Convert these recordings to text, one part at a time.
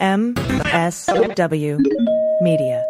MSW Media.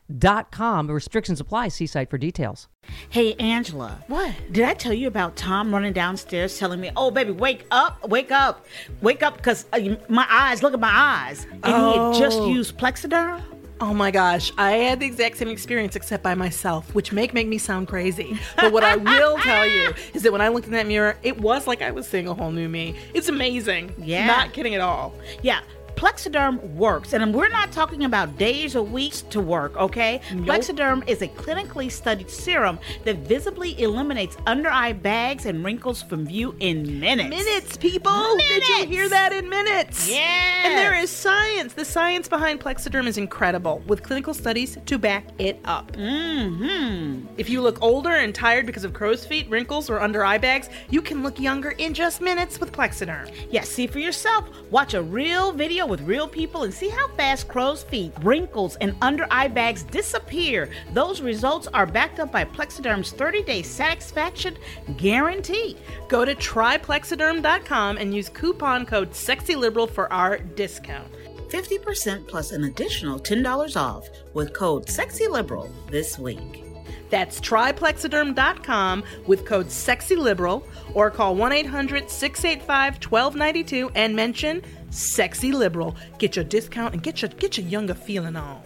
Restrictions apply. See site for details. Hey, Angela. What? Did I tell you about Tom running downstairs telling me, oh, baby, wake up, wake up, wake up, because uh, my eyes, look at my eyes. And he had just Oh. used Plexaderm? Oh my gosh, I had the exact same experience except by myself, which make make me sound crazy. But what I will tell you is that when I looked in that mirror, it was like I was seeing a whole new me. It's amazing. Yeah. Not kidding at all. Yeah. Plexaderm works, and we're not talking about days or weeks to work, okay? Plexaderm is a clinically studied serum that visibly eliminates under eye bags and wrinkles from view in minutes. Minutes, people! Did you hear that in minutes? Yes. And there is science. The science behind Plexaderm is incredible, with clinical studies to back it up. Mm-hmm. If you look older and tired because of crow's feet, wrinkles, or under eye bags, you can look younger in just minutes with Plexaderm. Yeah, see for yourself. Watch a real video with real people and see how fast crow's feet, wrinkles, and under eye bags disappear. Those results are backed up by Plexaderm's 30 day satisfaction guarantee. Go to tryplexaderm.com and use coupon code SEXYLIBERAL for our discount. 50% plus an additional $10 off with code SEXYLIBERAL this week. That's tryplexaderm.com with code SEXYLIBERAL or call 1 800 685 1292 and mention Sexy Liberal. Get your discount and get your, get your younger feeling on.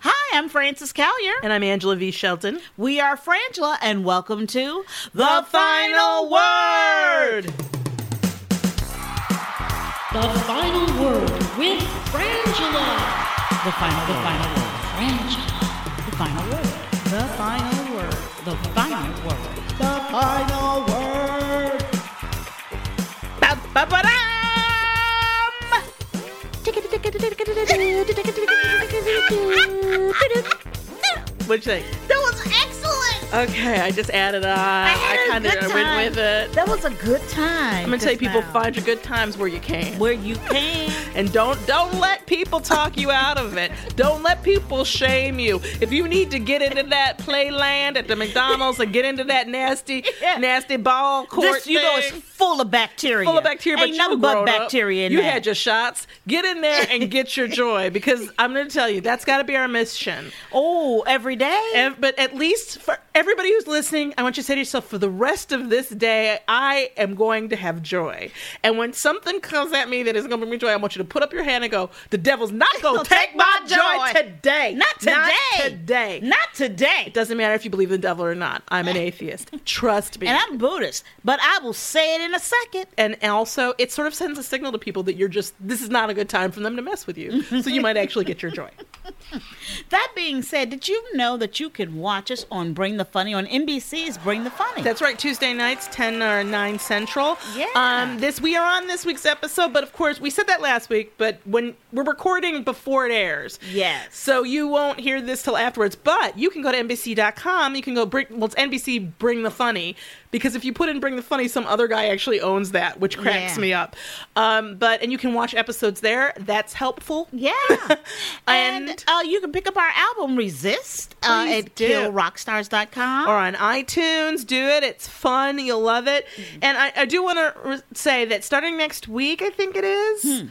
Hi, I'm Frances Callier. And I'm Angela V. Shelton. We are Frangela, and welcome to The Final Word! The final word with Frangela. the final, the final word. Frangela. The final word. What'd you think? That was excellent. Okay, I just added on. I a kind of went with it. That was a good time. I'm gonna tell you, people, now. find your good times where you can. where you can. And don't don't let people talk you out of it. Don't let people shame you. If you need to get into that playland at the McDonald's and get into that nasty, Yeah. nasty ball court This, you know, it's full of bacteria. full of bacteria, but Ain't you nothing but bacteria You that. had your shots. Get in there and get your joy because I'm going to tell you that's got to be our mission. oh every day. Ev- but at least for everybody who's listening, I want you to say to yourself, for the rest of this day, I am going to have joy. And when something comes at me that isn't going to bring me joy, I want you to put up your hand and go, the devil's not going to take my joy today. Not today. Not today. Not today. It doesn't matter if you believe in the devil or not. I'm an atheist. Trust me. And I'm Buddhist, but I will say it in a second. and also, it sort of sends a signal to people that you're just, this is not a good time for them to mess with you. So you might actually get your joy. That being said, did you know that you can watch us on Bring the Funny on NBC's Bring the Funny. That's right. Tuesday nights, ten or nine central. Yeah. Um, this we are on this week's episode, but of course we said that last week. But when we're recording before it airs, Yes. So you won't hear this till afterwards. But you can go to NBC.com. You can go bring. Well, it's NBC Bring the Funny because if you put in Bring the Funny, some other guy actually owns that, which cracks Yeah. me up. Um, but and you can watch episodes there. That's helpful. Yeah. and And- uh, you can pick up our album Resist uh, at do. killrockstars.com. or on iTunes. Do it. It's fun. You'll love it. And I, I do want to re- say that starting next week, I think it is.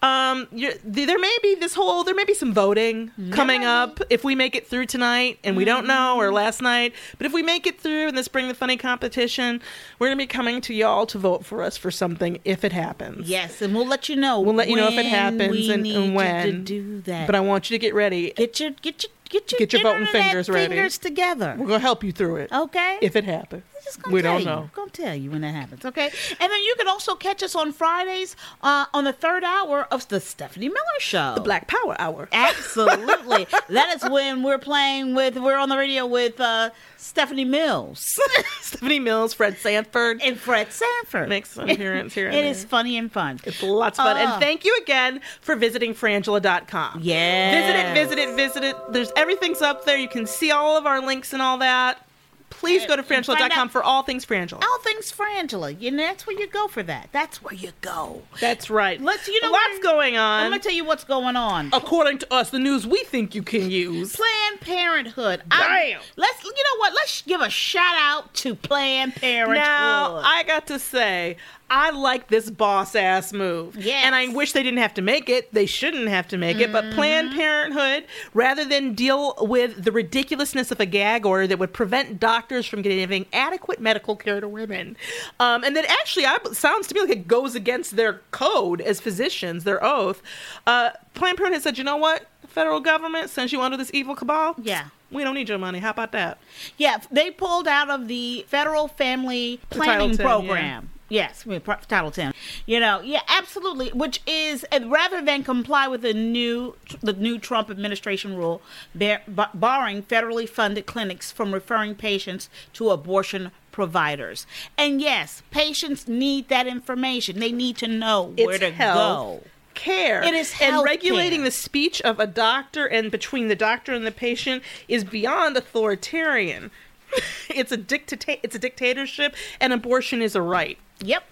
Um, there may be this whole, there may be some voting coming up if we make it through tonight, and we don't know, or last night. But if we make it through in this Bring the Funny competition, we're gonna be coming to y'all to vote for us for something if it happens. Yes, and we'll let you know. We'll let you know if it happens and- and when. to do that. But I want you to get ready. get your get your get your Get your voting fingers ready. fingers together. We're gonna help you through it Okay. if it happens. Just gonna We tell don't you. know. Gonna tell you when that happens, okay? And then you can also catch us on Fridays uh, on the third hour of the Stephanie Miller Show. The Black Power Hour. Absolutely. that is when we're playing with we're on the radio with uh, Stephanie Mills Stephanie Mills, Fred Sanford. and Fred Sanford. makes an appearance here. and It there. is funny and fun. It's lots of fun. Oh. And thank you again for visiting frangela.com. Yeah. Visit it, visit it, visit it. There's everything's up there. You can see all of our links and all that. Please go to frangela.com for all things frangela. All things Frangela. You know, that's where you go for that. That's where you go. That's right. Let's- you know what's what? going I'm on. gonna tell you what's going on. According to us, the news we think you can use. Planned Parenthood. I- Damn. let's you know what? Let's give a shout out to Planned Parenthood. Now, I got to say, I like this boss ass move. Yes. And I wish they didn't have to make it. They shouldn't have to make it. But Mm-hmm. Planned Parenthood, rather than deal with the ridiculousness of a gag order that would prevent doctors from giving adequate medical care to women, um, and that actually I, sounds to me like it goes against their code as physicians, their oath, uh, Planned Parenthood said, you know what? The federal government sends you under this evil cabal. Yeah. We don't need your money. How about that? Yeah, they pulled out of the federal family planning 10, program. Yes, I mean, pro- Title Ten. You know, yeah, absolutely. Which is rather than comply with the new the new Trump administration rule, bar- bar- barring federally funded clinics from referring patients to abortion providers. And yes, patients need that information. They need to know where to health. go. care. It is and regulating care. the speech of a doctor and between the doctor and the patient is beyond authoritarian. it's a dictate. It's a dictatorship, and abortion is a right. Yep.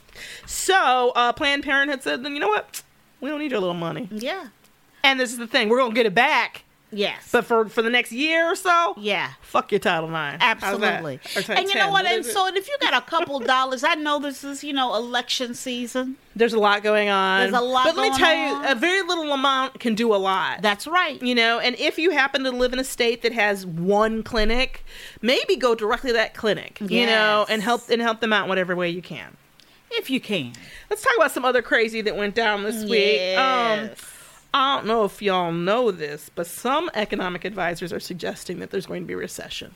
So uh, Planned Parenthood said, "Then you know what? We don't need your little money." Yeah. And this is the thing: we're gonna get it back, Yes. but for for the next year or so, yeah. fuck your Title Nine. Absolutely. And you know 10. what? And so, and if you got a couple dollars, I know this is, you know, election season. there's a lot going on. There's a lot But let me tell on. you, a very little amount can do a lot. That's right. you know and if you happen to live in a state that has one clinic maybe go directly to that clinic you know and help and help them out in whatever way you can If you can. let's talk about some other crazy that went down this week um I don't know if y'all know this, but some economic advisors are suggesting that there's going to be a recession.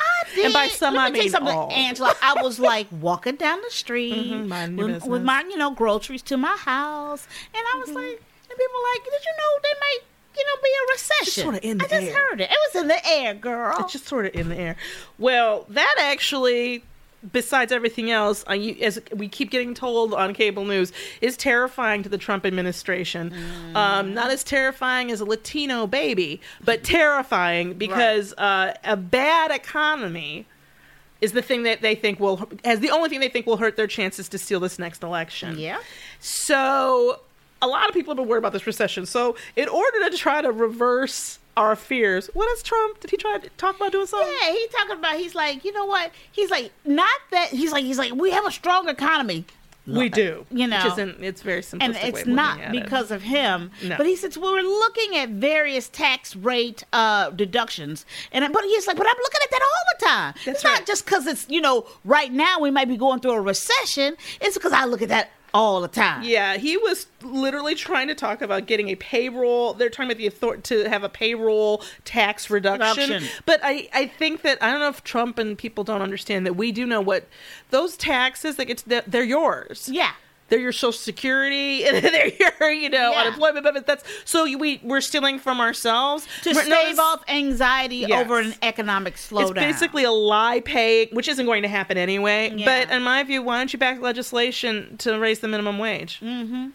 I did. And by some, let I me mean something, all. Angela. I was like walking down the street Mhm, with, with my, you know, groceries to my house, and I was Mm-hmm. like, and people were like, did you know they might, you know, be a recession? sorta in the I just air. heard it. It was in the air, girl. It's just sort of in the air. Well, that actually, besides everything else, you, as we keep getting told on cable news, is terrifying to the Trump administration. Um, not as terrifying as a Latino baby, but terrifying because uh, a bad economy is the thing that they think will as the only thing they think will hurt their chances to steal this next election. yeah. So a lot of people have been worried about this recession. So in order to try to reverse our fears, what is Trump? Did he try to talk about doing something? Yeah, he talking about. He's like, you know what? He's like, not that. He's like, he's like, we have a strong economy. We do. You know. Which isn't, it's very simplistic. and it's not at it. because of him. No. But he says well, we're looking at various tax rate uh, deductions, and but he's like, but I'm looking at that all the time. That's it's right. not just because it's you know right now we might be going through a recession. It's because I look at that all the time. Yeah, he was literally trying to talk about getting a payroll. They're talking about the authority to have a payroll tax reduction. Reduction. But I, I think that I don't know if Trump and people don't understand that we do know what those taxes like it's they're yours. Yeah. They're your social security, and they're your, you know, Yeah. unemployment benefits. That's so we we're stealing from ourselves to We're- stave no, off anxiety Yes. over an economic slowdown. It's basically a lie pay, which isn't going to happen anyway. Yeah. But in my view, why don't you back legislation to raise the minimum wage? Mm-hmm.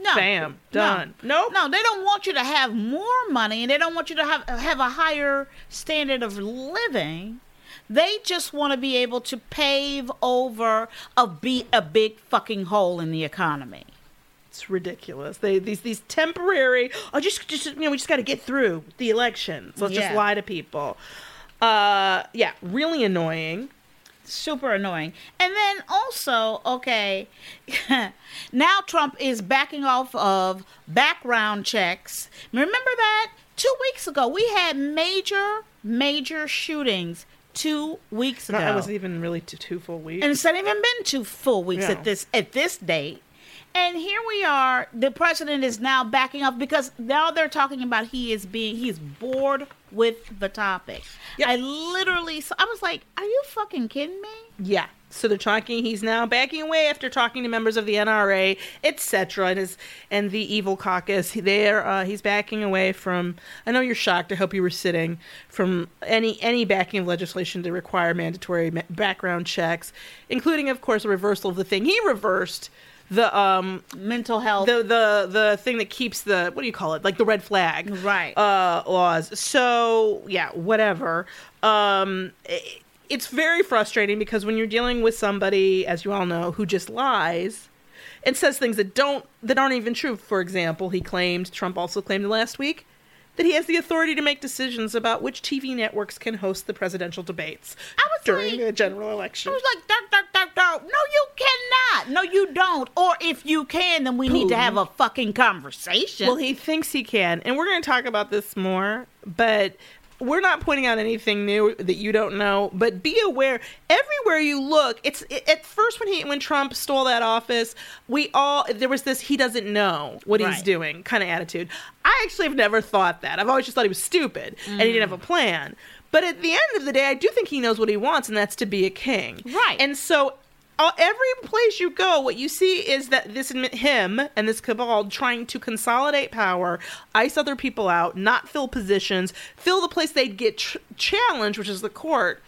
no, Bam, done. Nope. No, they don't want you to have more money, and they don't want you to have have a higher standard of living. They just want to be able to pave over a be a big fucking hole in the economy. It's ridiculous. They these these temporary. Oh, just just you know, we just got to get through the elections. Let's Yeah. just lie to people. Uh, yeah, really annoying. super annoying. And then also, okay, now Trump is backing off of background checks. Remember that? Two weeks ago, we had major, major shootings two weeks ago. Wasn't even really two, two full weeks. and it's not even been two full weeks No. at this at this date. And here we are. The president is now backing up because now they're talking about he is being he's bored with the topic. Yep. I literally, so I was like, "Are you fucking kidding me?" Yeah. So they're talking. He's now backing away after talking to members of the NRA, etc., and his and the evil caucus. There, uh, he's backing away from. I know you're shocked. I hope you were sitting from any any backing of legislation to require mandatory ma- background checks, including, of course, a reversal of the thing he reversed. The um Mental health. the the the thing that keeps the what do you call it like the red flag Right. uh laws so yeah whatever um i it's very frustrating because when you're dealing with somebody as you all know who just lies and says things that don't that aren't even true for example he claimed trump also claimed last week that he has the authority to make decisions about which TV networks can host the presidential debates I was during like- the general election. I was like, duck, duck, duck, duck. No, you cannot. No, you don't. Or if you can, then we need to have a fucking conversation. Well, he thinks he can, and we're going to talk about this more, but we're not pointing out anything new that you don't know. But be aware, everywhere you look, it's it, at first when he when Trump stole that office, we all there was this he doesn't know what he's doing kind of attitude. I actually have never thought that. I've always just thought he was stupid and he didn't have a plan. But at the end of the day, I do think he knows what he wants, and that's to be a king. Right. And so every place you go, what you see is that this him and this cabal trying to consolidate power, ice other people out, not fill positions, fill the place they'd get ch- challenged, which is the court,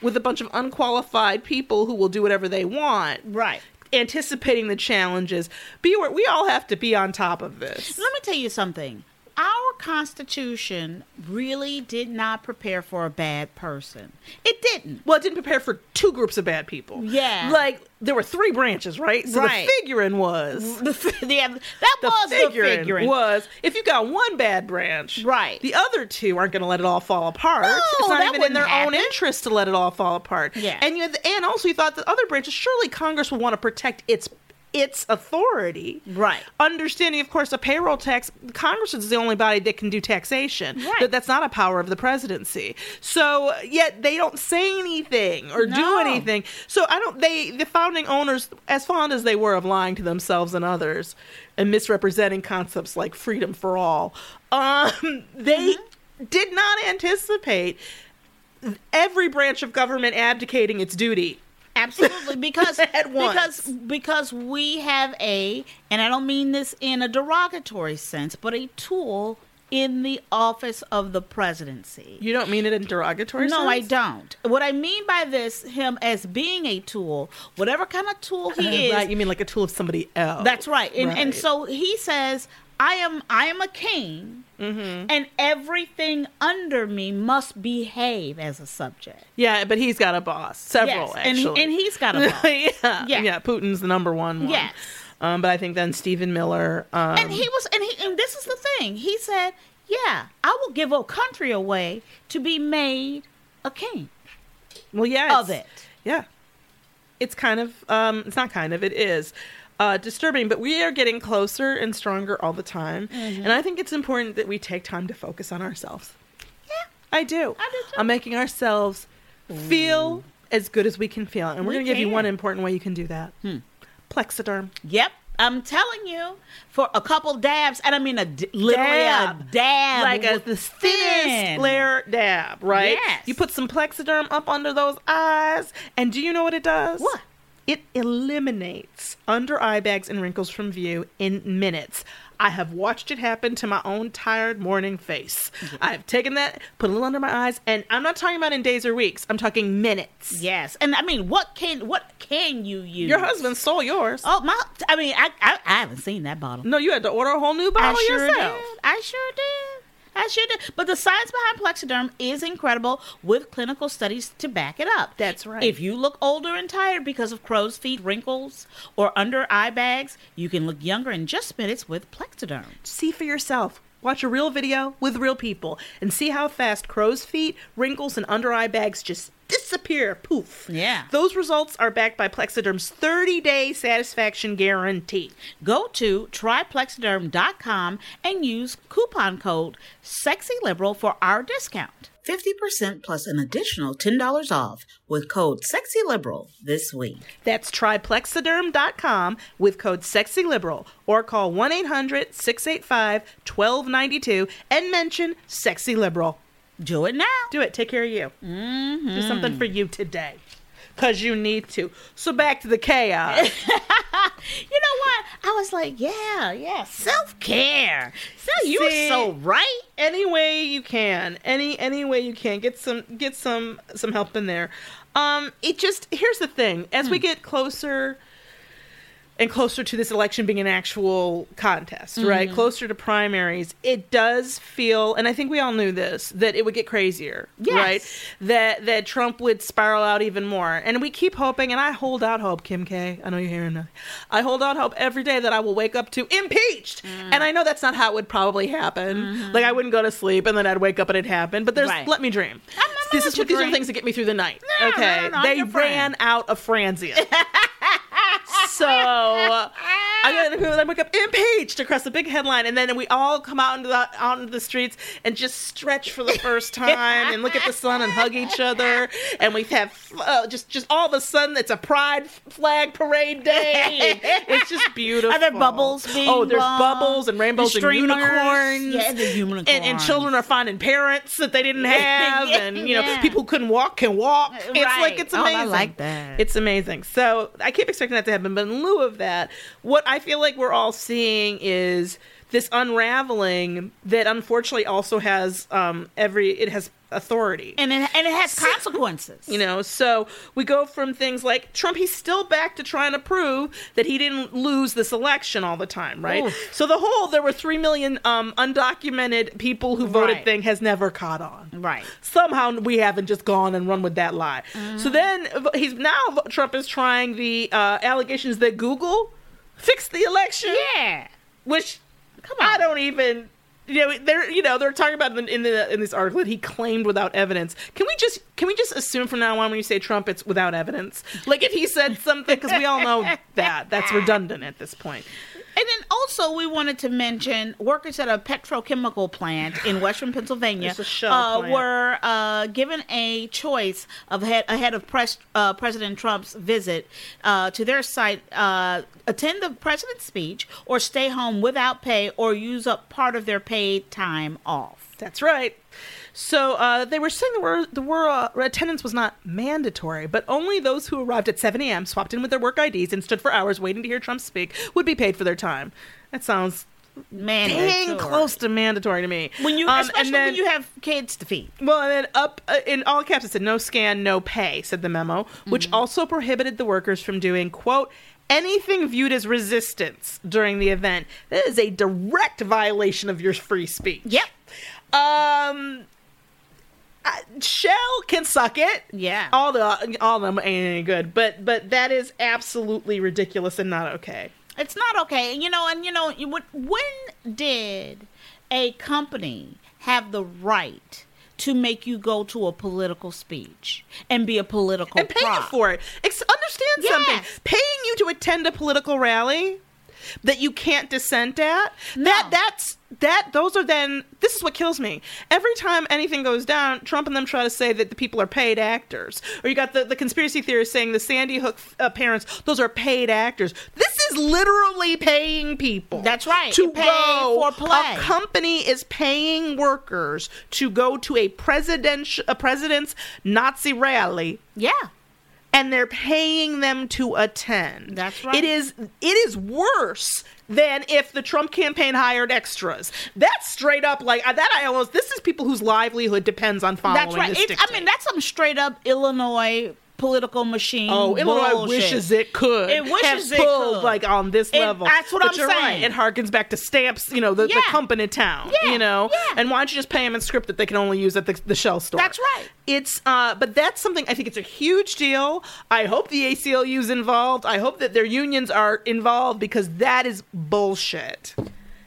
with a bunch of unqualified people who will do whatever they want. right. Anticipating the challenges. Be aware, we all have to be on top of this. Let me tell you something. Our Constitution really did not prepare for a bad person. It didn't. Well, it didn't prepare for two groups of bad people. Yeah. Like, there were three branches, right? So Right. the figuring was. The, the, that the was figuring, the figuring. was if you got one bad branch, Right. The other two aren't going to let it all fall apart. No, it's not even in their wouldn't own interest to let it all fall apart. Yeah. and you and also you thought the other branches surely Congress would want to protect its its authority. Right. Understanding, of course, a payroll tax. Congress is the only body that can do taxation. Right. That that's not a power of the presidency. So yet they don't say anything or do anything. So I don't. They the founding owners, as fond as they were of lying to themselves and others, and misrepresenting concepts like freedom for all, um, they Mm-hmm. did not anticipate every branch of government abdicating its duty. Absolutely, because because because we have a, and I don't mean this in a derogatory sense, but a tool in the office of the presidency. You don't mean it in derogatory No, I don't. What I mean by this, him as being a tool, whatever kind of tool he is, Right, you mean like a tool of somebody else. That's right. And and so he says, I am I am a king Mm-hmm. and everything under me must behave as a subject. Yeah, but he's got a boss. Several, Yes, and he- actually. and he's got a boss. yeah, Yeah. yeah. Putin's the number one one. Yes. Um, but I think then Stephen Miller. Um, and he was and he and this is the thing. He said, Yeah, I will give a country away to be made a king well, yeah, of it. Yeah, it's kind of. Um, it's not kind of. It is. Uh, disturbing, but we are getting closer and stronger all the time, Mm-hmm. and I think it's important that we take time to focus on ourselves. Yeah. I do. I do too. On making ourselves feel as good as we can feel, and we're We going to give you one important way you can do that. Plexaderm. Yep. I'm telling you, for a couple dabs, and I mean a d- literally Dab. a dab, like a the thin. thinnest layer dab, right? Yes. You put some Plexaderm up under those eyes, and do you know what it does? What? It eliminates under eye bags and wrinkles from view in minutes. I have watched it happen to my own tired morning face. I've taken that, put a little under my eyes, and I'm not talking about in days or weeks. I'm talking minutes. Yes, and I mean, what can what can you use? Your husband stole yours. Oh my! I mean, I I, I haven't seen that bottle. No, you had to order a whole new bottle I sure yourself. did. I sure did. I you do. But the science behind Plexaderm is incredible with clinical studies to back it up. That's right. If you look older and tired because of crow's feet, wrinkles, or under eye bags, you can look younger in just minutes with Plexaderm. See for yourself. Watch a real video with real people and see how fast crow's feet, wrinkles, and under eye bags just disappear. Poof. Yeah. Those results are backed by Plexaderm's 30 day satisfaction guarantee. Go to tryplexaderm.com and use coupon code SEXYLIBERAL for our discount. 50% plus an additional $10 off with code SEXYLIBERAL this week. That's tryplexaderm.com with code SEXYLIBERAL or call 1 800 685 1292 and mention SEXYLIBERAL. Do it now. Do it. Take care of you. Mm-hmm. Do something for you today. Because you need to. So back to the chaos. You know what? I was like, yeah, yeah, self care. So you were See? so right. any way you can any any way you can get some get some some help in there um it just here's the thing as we get closer and closer to this election being an actual contest right? Closer to primaries it does feel and i think we all knew this that it would get crazier Yes. right? That that trump would spiral out even more. And we keep hoping and i hold out hope kim k. I know you're hearing that. I hold out hope every day that i will wake up to impeached. And i know that's not how it would probably happen. Like i wouldn't go to sleep and then i'd wake up and it happened but there's Right. let me dream. I'm this is what these are things that get me through the night No, okay no, no, I'm they ran out of franzia so I gotta I wake up impeached across the big headline, and then we all come out into the out into the streets and just stretch for the first time and look at the sun and hug each other, and we have uh, just just all of a sudden it's a pride flag parade day. it's just beautiful. Are there bubbles being Oh, there's blown? bubbles and rainbows and unicorns. Yeah, the unicorns. And, and children are finding parents that they didn't have, and you know Yeah. people who couldn't walk can walk. It's Right. like it's amazing. Oh, I amazing. like that. It's amazing. So I expecting that to happen, but in lieu of that, what I feel like we're all seeing is this unraveling that unfortunately also has um, every it has authority. and it, and it has consequences. You know, so we go from things like Trump, he's still back to trying to prove that he didn't lose this election all the time, right? So the whole there were 3 million um, undocumented people who voted Right. thing has never caught on right. somehow we haven't just gone and run with that lie. Mm-hmm. So then he's now Trump is trying the uh, allegations that Google fixed the election, Yeah. which Come on. I don't even. You know, they're you know they're talking about in the, in this article that he claimed without evidence. Can we just can we just assume from now on when you say Trump, it's without evidence? Like if he said something, because we all know that that's redundant at this point. And then also we wanted to mention workers at a petrochemical plant in Western Pennsylvania It's a shell uh, were uh, given a choice of head, ahead of pres, uh, President Trump's visit uh, to their site: uh, attend the president's speech, or stay home without pay, or use up part of their paid time off. That's right. So uh, they were saying the word the word uh, attendance was not mandatory, but only those who arrived at 7 a.m., swapped in with their work IDs, and stood for hours waiting to hear Trump speak would be paid for their time. That sounds Mandatory. dang close to mandatory to me. When you, Um, especially when you have kids to feed. well, and then up uh, in all caps it said no scan, no pay, said the memo, which Mm-hmm. also prohibited the workers from doing quote anything viewed as resistance during the event. That is a direct violation of your free speech. Yep. Um, Shell can suck it. Yeah. All the all of them ain't any good, but but that is absolutely ridiculous and not okay. It's not okay. You know, and you know, when did a company have the right to make you go to a political speech and be a political and pay you for it. Ex- understand something. Paying you to attend a political rally that you can't dissent at. That that's that those are then this is what kills me. Every time anything goes down, Trump and them try to say that the people are paid actors. Or you got the, the conspiracy theorists saying the Sandy Hook uh, parents, those are paid actors. This is literally paying people. That's right. To pay go for play. A company is paying workers to go to a presidential a president's Nazi rally Yeah. And they're paying them to attend. That's right. It is it is worse than if the Trump campaign hired extras. That's straight up like that. I almost this is people whose livelihood depends on following. That's right. I mean, that's some straight up Illinois political machine. Oh, Illinois bullshit. wishes it could. It wishes it pulled, could. like on this It- level. that's what But I'm saying. Right. It harkens back to stamps, you know, the, the company town, Yeah, you know. yeah. And why don't you just pay them in script that they can only use at the, the shell store? That's right. It's uh, but that's something I think it's a huge deal. I hope the ACLU's involved. I hope that their unions are involved because that is bullshit.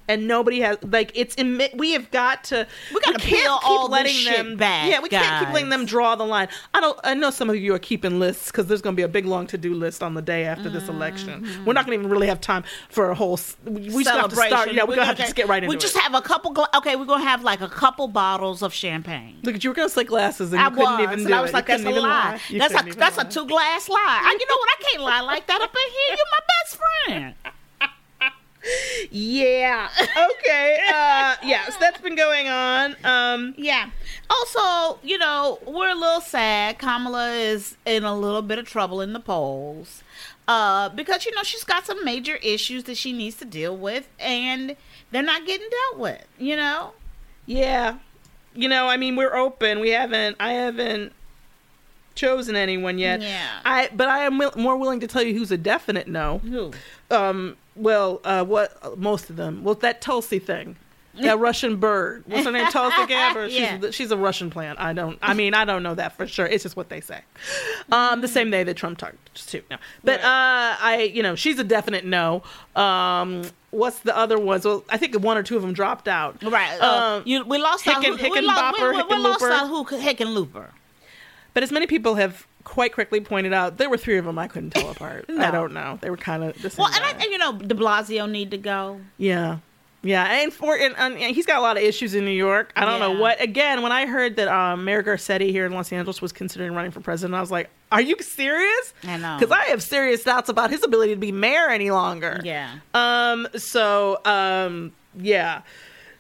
And nobody has like it's imi- we have got to We gotta peel keep all this letting shit them back, Yeah, we can't keep letting them draw the line. I don't. I know some of you are keeping lists because there's going to be a big long to do list on the day after this election. We're not going to even really have time for a whole. We we just have to start. Yeah, we're going to have to just get right into it. We it. just have a couple. Gla- okay, we're gonna have like a couple bottles of champagne. Look at you. Were going to say glasses and you I couldn't was, even do I was it. like, "That's a couldn't lie. That's a that's lie. a two glass lie." I, you know what? I can't lie like that up in here. You're my best friend. Yeah. Okay. Uh, yes, that's been going on. Um, Yeah. Also, you know, we're a little sad. Kamala is in a little bit of trouble in the polls. Uh, because you know she's got some major issues that she needs to deal with, and they're not getting dealt with. You know, yeah. You know, I mean, we're open. We haven't. I haven't chosen anyone yet. Yeah. I. But I am more willing to tell you who's a definite no. who? Um. Well. Uh. What? Most of them. Well, that Tulsi thing. That Russian bird. What's her name? Tulsi Gabbard. She's, Yeah. she's a Russian plant. I don't. I mean, I don't know that for sure. It's just what they say. Um. The same day that Trump talked too. No. But uh. I. You know, she's a definite no. Um. What's the other ones? Well, I think one or two of them dropped out. Right. Uh, Um, you, we lost out. Hicken- who, we, lost, we, we, we lost out who Hickenlooper. But as many people have quite correctly pointed out, there were three of them I couldn't tell apart. I don't know. They were kind of the same. Well, and, I, and you know, De Blasio need to go. yeah, yeah, and for and, and he's got a lot of issues in New York. I don't know what. Again, when I heard that um, Mayor Garcetti here in Los Angeles was considering running for president, I was like, "Are you serious?" I know. because I have serious doubts about his ability to be mayor any longer. Yeah. Um. So. Um. Yeah.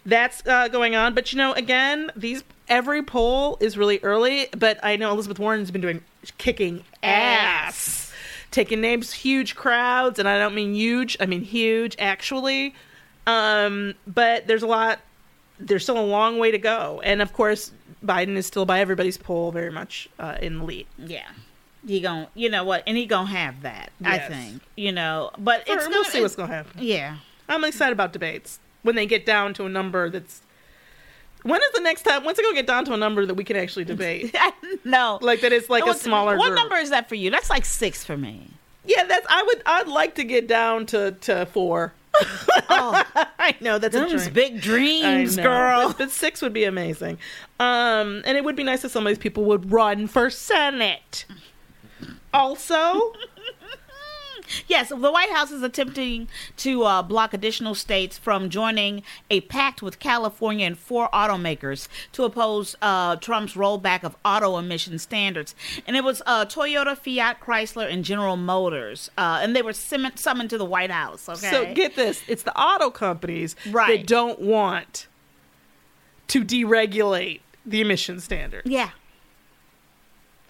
That's uh, going on, but you know, again, these every poll is really early. But I know Elizabeth Warren's been doing kicking ass, taking names, huge crowds, and I don't mean huge, I mean huge, actually. Um, but there's a lot. There's still a long way to go, and of course, Biden is still by everybody's poll very much uh, in the lead. Yeah. He gon' you know what, and he gonna have that. I think, you know, but it's we'll gonna, see what's going to happen. Yeah. I'm excited about debates when they get down to a number that's. When is the next time? When's it gonna get down to a number that we can actually debate? no, like that it's like a What- smaller. What group. number is that for you? That's like six for me. Yeah, that's. I would. I'd like to get down to to four. Oh, I know that's a them's dream. big dreams, girl. But, but six would be amazing. Um, and it would be nice if some of these people would run for senate. Also, Yes, the White House is attempting to uh, block additional states from joining a pact with California and four automakers to oppose uh, Trump's rollback of auto emission standards. And it was uh, Toyota, Fiat, Chrysler, and General Motors. Uh, and they were sim- summoned to the White House. Okay. so get this: it's the auto companies Right. that don't want to deregulate the emission standard. yeah.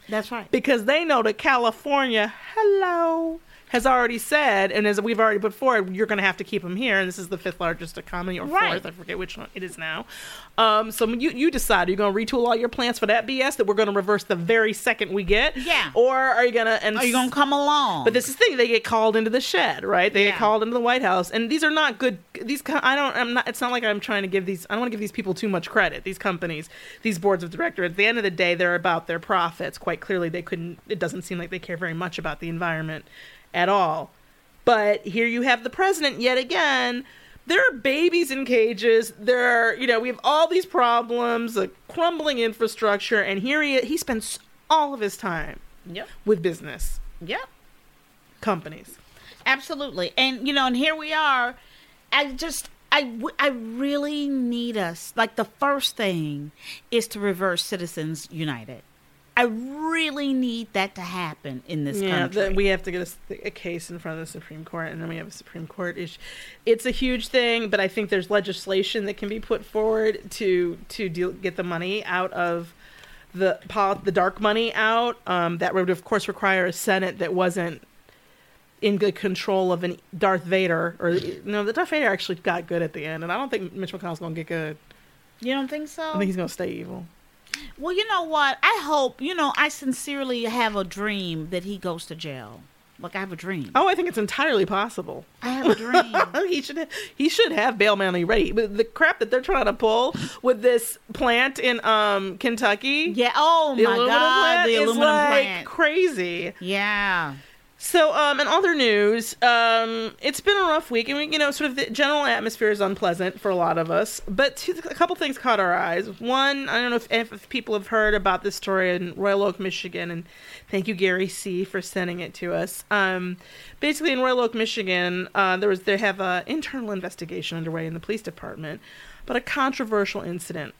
That's right. because they know that California, hello, has already said, and as we've already put forward, you're going to have to keep them here. And this is the fifth largest economy, or Right. fourth, I forget which one it is now. Um, so you you decide, are you going to retool all your plans for that BS that we're going to reverse the very second we get, Yeah. or are you going to? And Are you going to come along? But this is the thing; they get called into the shed, right? They Yeah. get called into the White House, and these are not good. These I don't. I'm not. It's not like I'm trying to give these. I don't want to give these people too much credit. These companies, these boards of directors. At the end of the day, they're about their profits. Quite clearly, they couldn't. It doesn't seem like they care very much about the environment at all. But here you have the president yet again. There are babies in cages. There are, you know, we have all these problems, a crumbling infrastructure, and here he he spends all of his time Yep. with business Yep. companies. Absolutely. And you know, and here we are. I just I, I really need us. Like the first thing is to reverse Citizens United. I really need that to happen in this Yeah, country. that we have to get a case in front of the Supreme Court, and then we have a Supreme Court issue. It's a huge thing, but I think there's legislation that can be put forward to to deal, get the money out of the the dark money out. Um, that would of course require a Senate that wasn't in good control of an Darth Vader. Or no, the Darth Vader actually got good at the end, and I don't think Mitch McConnell's gonna get good. You don't think so? I think he's gonna stay evil. Well, you know what? I hope, you know, I sincerely have a dream that he goes to jail. Like I have a dream. Oh, I think it's entirely possible. I have a dream. he should he should have bail money ready. But the crap that they're trying to pull with this plant in um Kentucky, yeah. Oh my god, the aluminum like plant. crazy. Yeah. So, um, in other news, um, it's been a rough week, and we, you know, sort of the general atmosphere is unpleasant for a lot of us. But two, a couple things caught our eyes. One, I don't know if, if people have heard about this story in Royal Oak, Michigan, and thank you, Gary C, for sending it to us. Um, basically, in Royal Oak, Michigan, uh, there was they have an internal investigation underway in the police department, but a controversial incident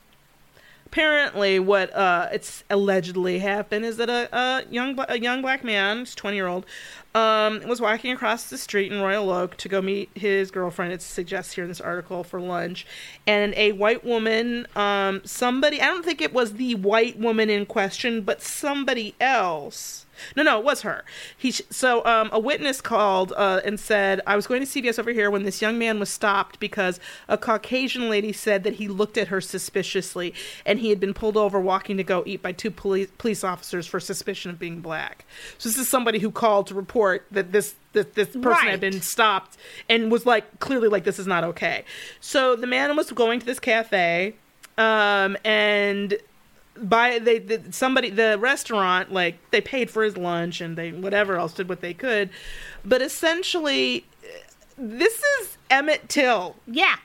apparently what uh it's allegedly happened is that a, a young a young black man, he's 20 year old, um was walking across the street in Royal Oak to go meet his girlfriend. It suggests here in this article for lunch, and a white woman, um somebody I don't think it was the white woman in question, but somebody else. No, no, it was her. He sh- so um, a witness called uh, and said, "I was going to CVS over here when this young man was stopped because a Caucasian lady said that he looked at her suspiciously, and he had been pulled over walking to go eat by two police police officers for suspicion of being black." So this is somebody who called to report that this this, this person Right. had been stopped and was like clearly like this is not okay. So the man was going to this cafe, um, and by they, the somebody the restaurant like they paid for his lunch and they whatever else did what they could. But essentially this is emmett till. Yeah.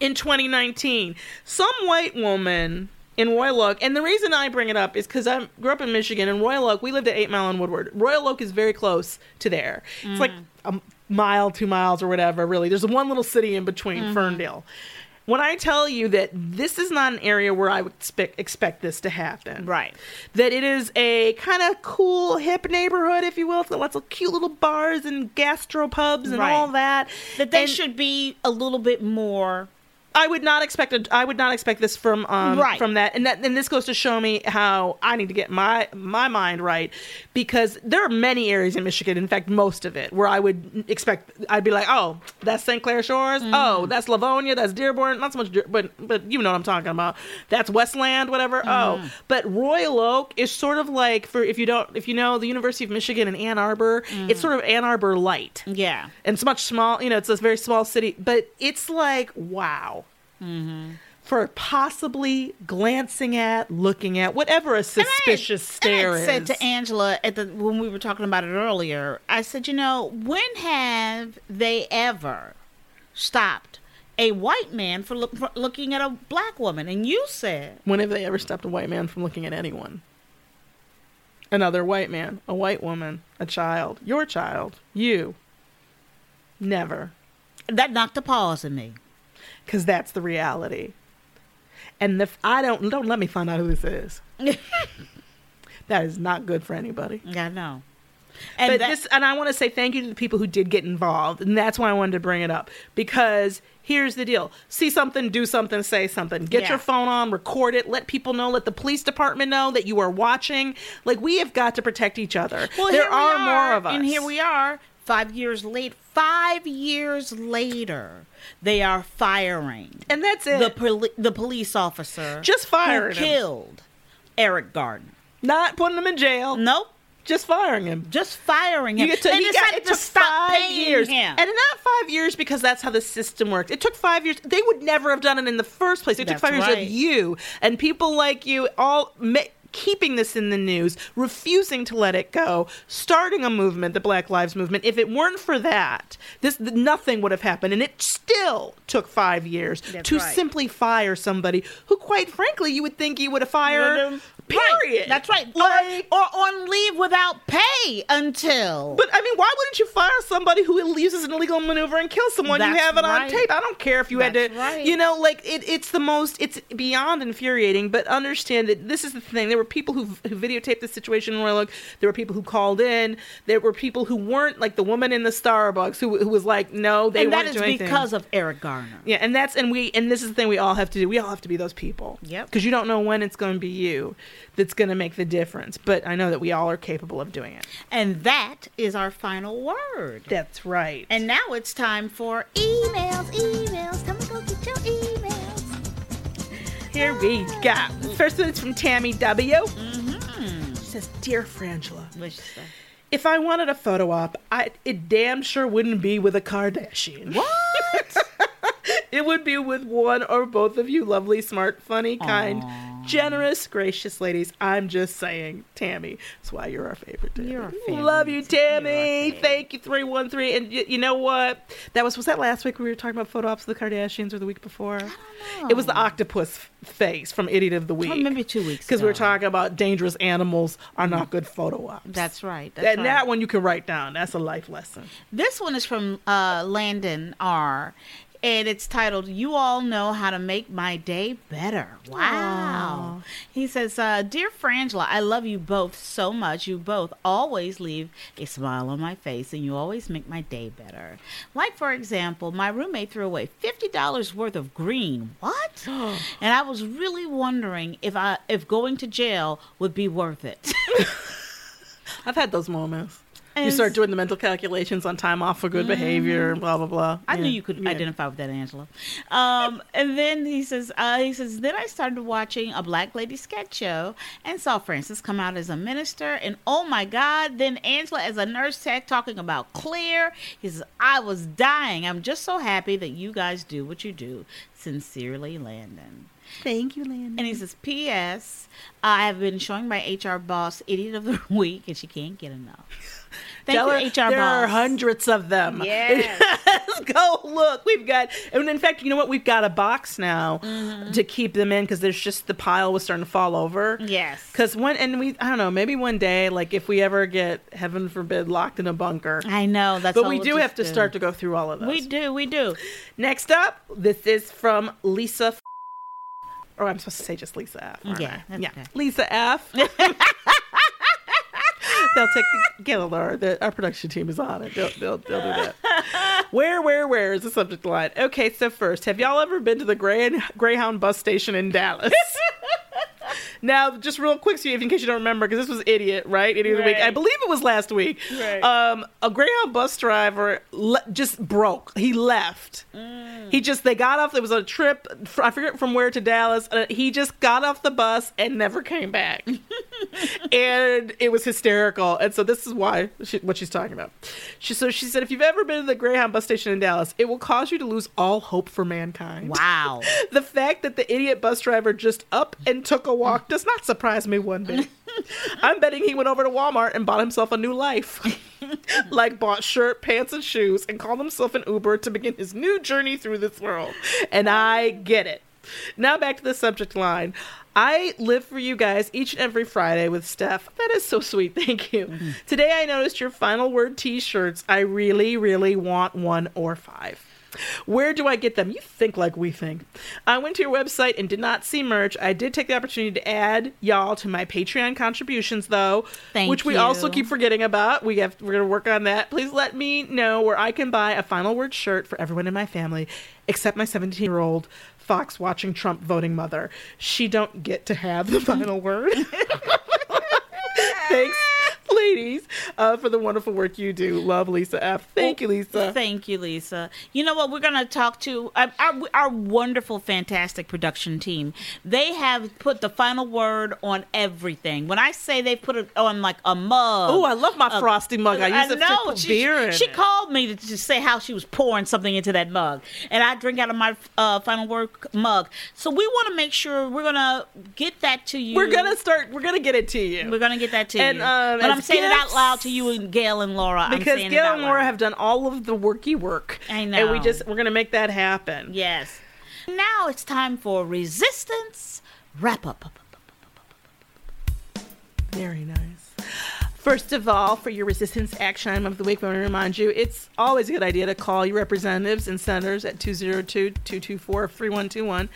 in 2019 some white woman in royal oak and the reason i bring it up is because i grew up in michigan and royal oak we lived at 8 mile and woodward. Royal oak is very close to there. It's like mm. a mile two miles or whatever really. There's one little city in between mm-hmm. ferndale when I tell you that this is not an area where I would expect, expect this to happen, Right. That it is a kind of cool, hip neighborhood, if you will. It's lots of cute little bars and gastropubs and Right. all that. That they And should be a little bit more. I would not expect a, I would not expect this from um Right. from that and that and this goes to show me how I need to get my my mind right because there are many areas in Michigan in fact most of it where I would expect I'd be like oh that's St. Clair Shores Mm-hmm. oh that's Livonia that's Dearborn not so much but but you know what I'm talking about that's Westland whatever Mm-hmm. oh but Royal Oak is sort of like for if you don't if you know the University of Michigan in Ann Arbor Mm. it's sort of Ann Arbor light Yeah. and it's much small you know it's a very small city but it's like wow Mm-hmm. for possibly glancing at looking at whatever a suspicious stare and I is said to Angela at the when we were talking about it earlier, I said, you know, when have they ever stopped a white man for, look, for looking at a black woman? And you said, when have they ever stopped a white man from looking at anyone? Another white man a white woman a child your child you. Never. That knocked a pause in me. Because that's the reality and if i don't don't let me find out who this is that is not good for anybody I know. And but that- this and I want to say thank you to the people who did get involved, and that's why I wanted to bring it up because here's the deal: see something, do something, say something. Get Yeah. your phone on, record it, let people know, let the police department know that you are watching. Like we have got to protect each other. Well, there here we are, more of us, and here we are, five years late. Five years later, they are firing and that's it. the poli- the police officer Just him. killed Eric Garner. Not putting them in jail. Nope, Just firing him. just firing him. You get to, they decided it to stop five paying years, him. and not five years because that's how the system works. It took five years. They would never have done it in the first place. It That's took five years right. of you and people like you all ma- keeping this in the news, refusing to let it go, starting a movement, the Black Lives Movement. If it weren't for that, this nothing would have happened, and it still took five years That's to right. simply fire somebody who, quite frankly, you would think you would have fired. Period. Right, That's right. Like, or, or on leave without pay until. But I mean, why wouldn't you fire somebody who uses an illegal maneuver and kills someone? you have it on right. tape. I don't care if you had to, right. you know, like it, it's the most. It's beyond infuriating. But understand that this is the thing. There were people who who videotaped the situation in Royal Oak. There were people who called in. There were people who weren't like the woman in the Starbucks who who was like, no, they and that anything. because of Eric Garner. Yeah, and that's and we and this is the thing we all have to do. We all have to be those people. Yep. Because you don't know when it's going to be you. That's going to make the difference. But I know that we all are capable of doing it. And that is our final word. That's right. And now it's time for emails, emails. Come and go get your emails. Here we go. First one is from Tammy W. Mm-hmm. She says, "Dear Frangela, What'd she say? if I wanted a photo op, I it damn sure wouldn't be with a Kardashian. What? It would be with one or both of you lovely, smart, funny, kind, generous, gracious ladies. I'm just saying, Tammy. That's why you're our favorite. Tammy. You're our favorite. Love you, Tammy. Thank you, three one three. And y- you know what? That was was that last week we were talking about photo ops of the Kardashians, or the week before? It was the octopus face from Idiot of the Week. Maybe two weeks because we were. Talking about dangerous animals are not good photo ops. That's right. That's and right. that one you can write down. That's a life lesson. This one is from uh, Landon R. And it's titled, You All Know How to Make My Day Better. Wow. He says, uh, Dear Frangela, I love you both so much. You both always leave a smile on my face and you always make my day better. Like, for example, my roommate threw away $50 worth of green. What? and I was really wondering if I if going to jail would be worth it. I've had those moments. You start doing the mental calculations on time off for good behavior and blah blah blah. I Yeah. knew you could Yeah. identify with that, Angela. Um, and then he says, uh, he says, then I started watching a Black Lady sketch show and saw Frances come out as a minister, and oh my God! Then Angela as a nurse tech talking about clear. He says, I was dying. I'm just so happy that you guys do what you do. Sincerely, Landon. Thank you, Landon. And he says, P.S. I have been showing my HR boss Idiot of the Week, and she can't get enough. Thank Tell you, her HR there boss. are hundreds of them. Yes. Go look. We've got, and in fact, you know what? We've got a box now Mm-hmm. to keep them in because there's just the pile was starting to fall over. Yes. Because when, and we, I don't know, maybe one day, like if we ever get, heaven forbid, locked in a bunker. I know that's. But we do have to do. start to go through all of those. We do, we do. Next up, this is from Lisa. F- Or I'm supposed to say just Lisa F. Yeah, yeah. okay. Lisa F. they'll take Gaylor. The, our production team is on it. They'll, they'll, they'll do that. where, where, where is the subject line? Okay, so first, have y'all ever been to the Grey, Greyhound bus station in Dallas? Now, just real quick, so you- in case you don't remember, because this was idiot, right? Idiot of the week. I believe it was last week. Right. Um, a Greyhound bus driver le- just broke. He left. Mm. He just they got off. There was a trip. I forget from where to Dallas. Uh, he just got off the bus and never came back, and it was hysterical. And so this is why she, what she's talking about. She so she said if you've ever been to the Greyhound bus station in Dallas, it will cause you to lose all hope for mankind. Wow. The fact that the idiot bus driver just up and took a walk does not surprise me one bit. I'm betting he went over to Walmart and bought himself a new life. like bought shirt, pants, and shoes and called himself an Uber to begin his new journey through this world. And I get it. Now back to the subject line. I live for you guys each and every Friday with Steph. That is so sweet. Thank you. Today I noticed your final word t shirts. I really, really want one or five. Where do I get them? You think like we think. I went to your website and did not see merch. I did take the opportunity to add y'all to my Patreon contributions, though, Thank which we you. also keep forgetting about. We have we're gonna work on that. Please let me know where I can buy a final word shirt for everyone in my family, except my 17 year old Fox watching Trump voting mother. She don't get to have the final word. Thanks, ladies, uh, for the wonderful work you do. Love Lisa F. Thank you, Lisa. Thank you, Lisa. You know what? We're going to talk to uh, our, our wonderful, fantastic production team. They have put the final word on everything. When I say they put it on like a mug. Oh, I love my frosty mug. I use it to put she, beer She it. called me to, to say how she was pouring something into that mug, and I drink out of my uh, final word mug. So we want to make sure we're gonna get that to you. We're gonna start. We're gonna get it to you. We're gonna get that to And, you. um, but I'm saying it out loud to you and Gail and Laura. I'm because Gail and Laura have done all of the worky work. I And we just we're gonna make that happen. Yes. Now it's time for resistance wrap up. Very nice. First of all, for your resistance action item of the week, I want to remind you it's always a good idea to call your representatives and senators at 202 224 3121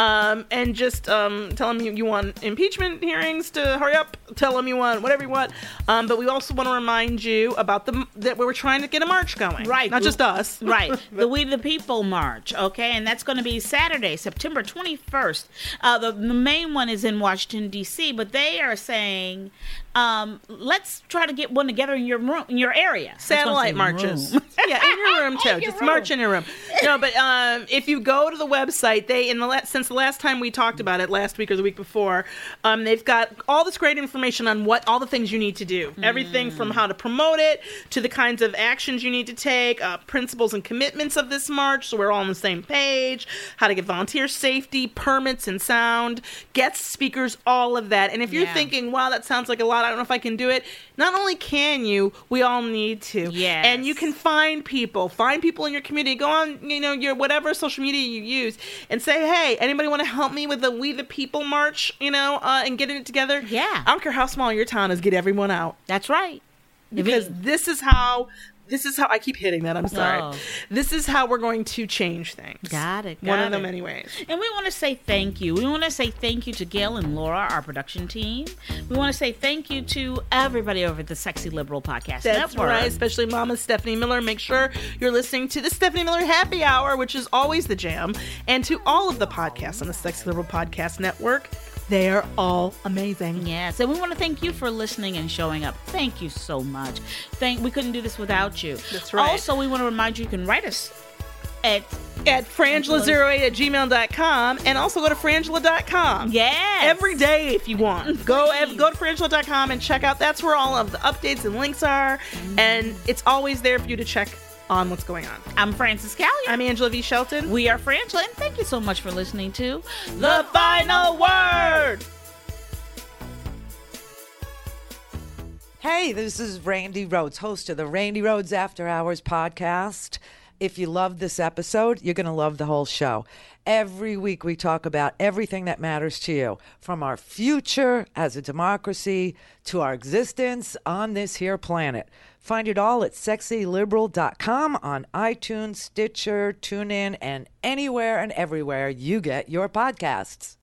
um, and just um, tell them you, you want impeachment hearings to hurry up. Tell them you want whatever you want. Um, but we also want to remind you about the that we were trying to get a march going. Right. Not just us. right. The We the People March, okay? And that's going to be Saturday, September 21st. Uh, the, the main one is in Washington, D.C., but they are saying, um, let's try to get one together in your room, in your area. I was gonna satellite marches. yeah, in your room too. Your Just march in your room. No, but um, if you go to the website, they in the la- since the last time we talked about it last week or the week before, um, they've got all this great information on what all the things you need to do. Everything from how to promote it to the kinds of actions you need to take, uh, principles and commitments of this march, so we're all on the same page. How to get volunteer safety, permits and sound, guest speakers, all of that. And if you're Yeah. thinking, "Wow, that sounds like a lot," I don't know if I can do it. Not only can you, we all need to. Yeah. And you can find people, find people in your community. Go on, you know, your whatever social media you use, and say, "Hey, anybody want to help me with the We the People march?" You know, uh, and getting it together. Yeah. I don't care how small your town is. Get everyone out That's right. Because this is how. This is how I keep hitting that. I'm sorry. Oh. This is how we're going to change things. Got it, One of the it. many ways. And we want to say thank you. We want to say thank you to Gail and Laura, our production team. We want to say thank you to everybody over at the Sexy Liberal Podcast Network. That's Network. right, especially Mama Stephanie Miller. Make sure you're listening to the Stephanie Miller Happy Hour, which is always the jam, and to all of the podcasts on the Sexy Liberal Podcast Network. They are all amazing. Yes, and we want to thank you for listening and showing up. Thank you so much. Thank we couldn't do this without you. That's right. Also, we want to remind you you can write us at At frangela08 at gmail.com and also go to frangela.com. yes Every day if you want. Go ev- go to frangela.com and check out. That's where all of the updates and links are. Mm-hmm. And it's always there for you to check on what's going on. I'm Frances Callier. I'm Angela V. Shelton. we are Frangela, and thank you so much for listening to The final word. Hey, this is Randi Rhodes, host of the Randi Rhodes After Hours podcast. If you love this episode, you're going to love the whole show. Every week, we talk about everything that matters to you, from our future as a democracy to our existence on this here planet. Find it all at sexyliberal.com on iTunes, Stitcher, TuneIn, and anywhere and everywhere you get your podcasts.